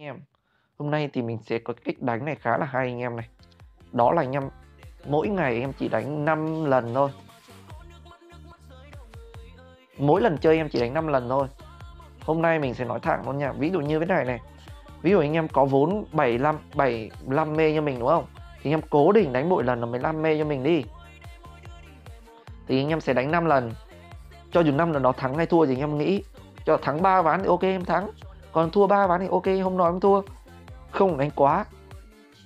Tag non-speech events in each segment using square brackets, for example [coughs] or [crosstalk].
anh em. Hôm nay thì mình sẽ có cái cách đánh này khá là hay anh em này. Đó là anh em mỗi ngày em chỉ đánh 5 lần thôi. Mỗi lần chơi em chỉ đánh 5 lần thôi. Hôm nay mình sẽ nói thẳng luôn nha. Ví dụ như thế này này. Ví dụ anh em có vốn 75 75 mê cho mình, đúng không? Thì anh em cố định đánh mỗi lần là 15 mê cho mình đi. Thì anh em sẽ đánh 5 lần. Cho dù năm lần đó thắng hay thua thì anh em nghĩ. Cho thắng ba ván thì ok, em thắng còn thua ba ván thì ok, hôm nói em thua. Không đánh quá.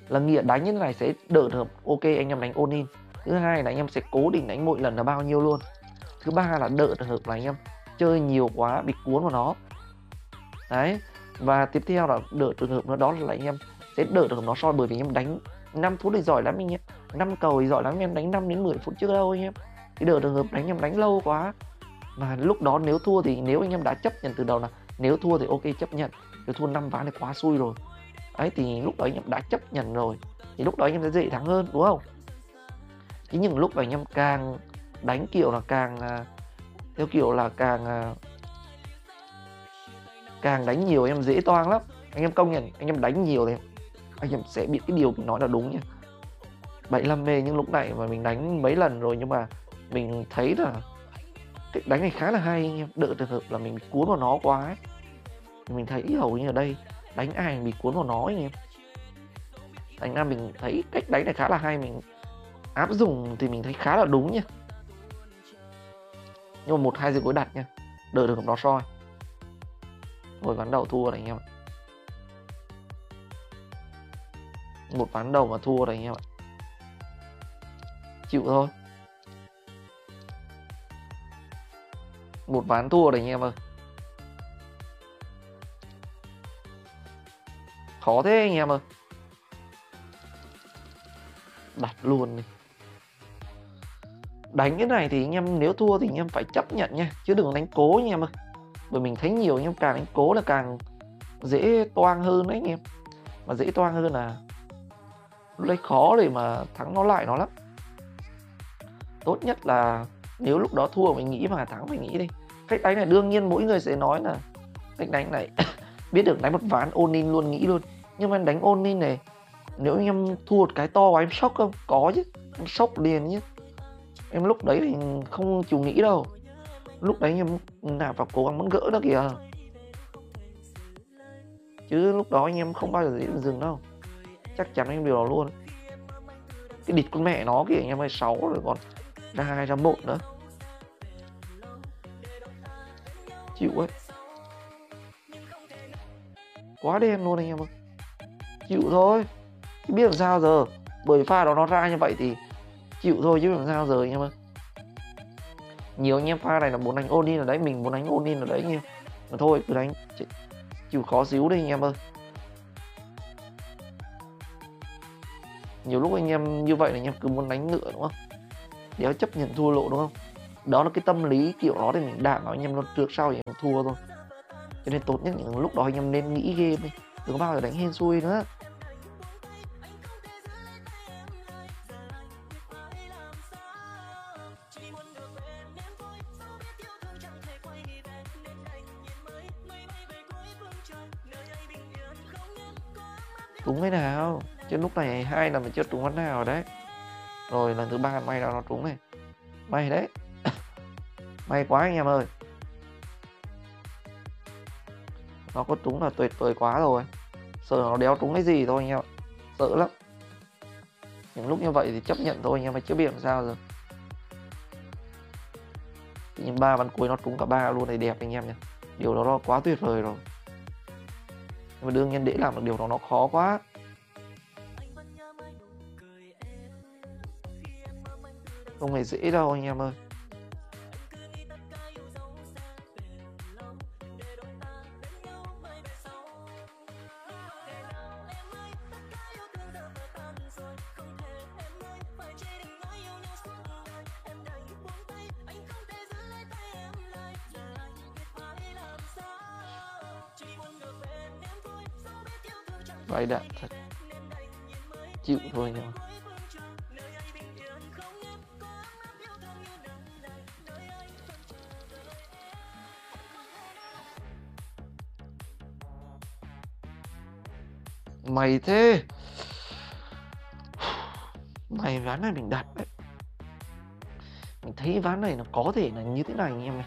Là nghĩa đánh như thế này sẽ đỡ được, ok, anh em đánh ôn in. Thứ hai là anh em sẽ cố định đánh mỗi lần là bao nhiêu luôn. Thứ ba là đỡ được hợp là anh em chơi nhiều quá, bị cuốn vào nó. Đấy, và tiếp theo là đỡ trường hợp nó, đó là anh em sẽ đỡ được nó soi bởi vì anh em đánh năm phút thì giỏi lắm anh em. Năm cầu thì giỏi lắm, anh em đánh 5 đến 10 phút trước đâu anh em. Thì đỡ trường hợp đánh em đánh lâu quá. Và lúc đó nếu thua thì nếu anh em đã chấp nhận từ đầu là nếu thua thì ok, chấp nhận. Nếu thua năm ván thì quá xui rồi. Ấy thì lúc đó anh em đã chấp nhận rồi. Thì lúc đó anh em sẽ dễ thắng hơn, đúng không? Thế nhưng lúc mà anh em càng đánh kiểu là càng à, theo kiểu là càng à, càng đánh nhiều anh em dễ toang lắm. Anh em công nhận, anh em đánh nhiều thì anh em sẽ biết cái điều mình nói là đúng nha. 75 mê nhưng lúc này mà mình đánh mấy lần rồi nhưng mà mình thấy là cái đánh này khá là hay anh em. Đỡ trường hợp là mình cuốn vào nó quá ấy. mình thấy hầu như ở đây, đánh ai bị cuốn vào nó anh em. Thành ra mình thấy cách đánh này khá là hay, mình áp dụng thì mình thấy khá là đúng nha. Nhưng mà một hai giây cuối đặt nha. Đợi được nó soi. Rồi ván đầu thua này anh em ạ. Một ván đầu mà thua này anh em ạ. Chịu thôi. Một ván thua đấy anh em ơi. Khó thế anh em ơi. Đặt luôn đi. Đánh cái này thì anh em nếu thua thì anh em phải chấp nhận nha, chứ đừng đánh cố anh em ơi. Bởi mình thấy nhiều anh em càng đánh cố là càng dễ toang hơn đấy anh em. Mà dễ toang hơn là lấy khó để mà thắng nó lại nó lắm. Tốt nhất là nếu lúc đó thua mình nghĩ mà thắng phải nghĩ đi cách đánh này đương nhiên mỗi người sẽ nói là cách đánh này [coughs] biết được đánh một ván ôn in luôn nghĩ luôn. Nhưng mà đánh ôn in này, nếu anh em thua một cái to quá em sốc không? Có chứ, em sốc liền nhé em lúc đấy thì không chịu nghĩ đâu. Lúc đấy em nào vào cố gắng muốn gỡ đó kìa. Chứ lúc đó anh em không bao giờ dễ dừng đâu. Chắc chắn em điều đó luôn. Cái địt con mẹ nó kìa, anh em ơi, sáu rồi còn ra hai, ra một nữa. Chịu ấy. Quá đen luôn anh em ơi. Chịu thôi. Chứ biết làm sao giờ? Bởi pha đó nó ra như vậy thì chịu thôi chứ làm sao giờ anh em ơi. Nhiều anh em, pha này là muốn đánh ôn in ở đấy, mình muốn đánh ôn in ở đấy anh em mà thôi, cứ đánh chịu khó xíu đi anh em ơi. Nhiều lúc anh em như vậy là anh em cứ muốn đánh nữa đúng không? Đéo chấp nhận thua lộ, đúng không? Đó là cái tâm lý kiểu đó thì mình đảm bảo anh em luôn trước sau thì em thua thôi. Cho nên tốt nhất những lúc đó anh em nên nghĩ game đi, đừng bao giờ đánh hên xui nữa. Trúng cái nào? Chứ lúc này hai là mình chưa trúng ván nào đấy. Rồi lần thứ ba may ra nó trúng này. May đấy may quá anh em ơi. Nó có trúng là tuyệt vời quá rồi. Sợ nó đéo trúng cái gì thôi anh em ạ. Sợ lắm. Những lúc như vậy thì chấp nhận thôi, anh em phải Chứ biết làm sao rồi nhưng ba ván cuối nó trúng cả ba luôn, này đẹp anh em nhé điều đó nó quá tuyệt vời rồi. Nhưng mà đương nhiên để làm được điều đó nó khó quá. Không hề dễ đâu anh em ơi. Vay đạn thật. Chịu thôi nhưng mà mày thế. [sighs] Mày ván này mình đặt đấy. Mình thấy ván này nó có thể là như thế này anh em này.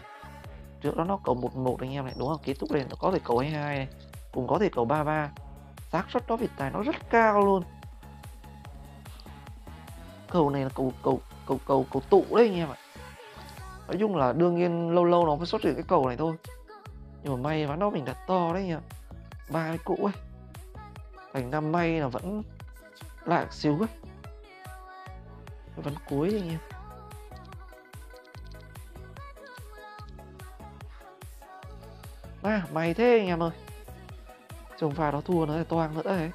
Trước đó nó cầu một một anh em này, đúng không? Kết thúc lên nó có thể cầu hai hai này cũng có thể cầu ba ba xác suất đó việt tài nó rất cao luôn. Cầu này là cầu cầu cầu cầu cầu tụ đấy anh em ạ. Nói chung là đương nhiên lâu lâu nó phải xuất hiện cái cầu này thôi. Nhưng mà may ván đó mình đặt to đấy nhỉ ba cái cũ ấy. Thành năm may là vẫn lại xíu ấy. Vẫn cuối anh em. À mày thế anh em ơi chồng pha đó thua nó lại toang nữa đấy.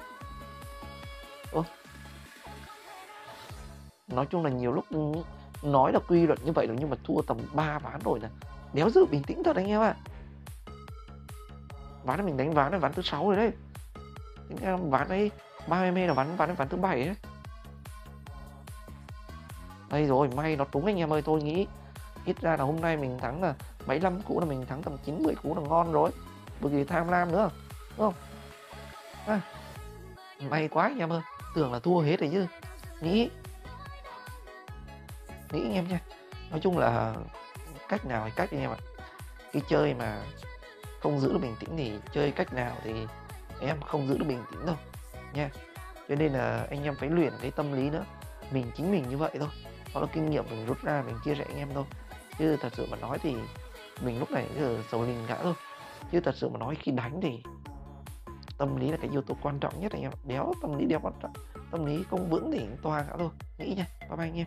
Ủa? nói chung là nhiều lúc nói là quy luật như vậy rồi nhưng mà thua tầm 3 ván rồi là đéo giữ bình tĩnh thật anh em ạ. Ván này mình đánh ván là ván thứ sáu rồi đấy. Tính ván ấy, ba mươi là ván ván ván thứ bảy đấy đây rồi, may nó trúng anh em ơi, tôi nghĩ ít ra là hôm nay mình thắng là 75 cú là mình thắng tầm 90 cú là ngon rồi. Bởi vì tham lam nữa, đúng không? À, may quá anh em ơi tưởng là thua hết rồi chứ. Nghĩ nghĩ anh em nha. Nói chung là cách nào hay cách anh em ạ. Cái chơi mà không giữ được bình tĩnh thì chơi cách nào thì em không giữ được bình tĩnh đâu nha. Cho nên là anh em phải luyện cái tâm lý nữa. Mình chính mình như vậy thôi. Đó là kinh nghiệm mình rút ra mình chia sẻ anh em thôi. Chứ thật sự mà nói thì mình lúc này giờ sầu linh cả thôi. Chứ thật sự mà nói khi đánh thì tâm lý là cái yếu tố quan trọng nhất anh em. Đéo tâm lý đéo quan trọng. Tâm lý không vững thì toàn cả thôi. Nghĩ nha. Bye bye anh em.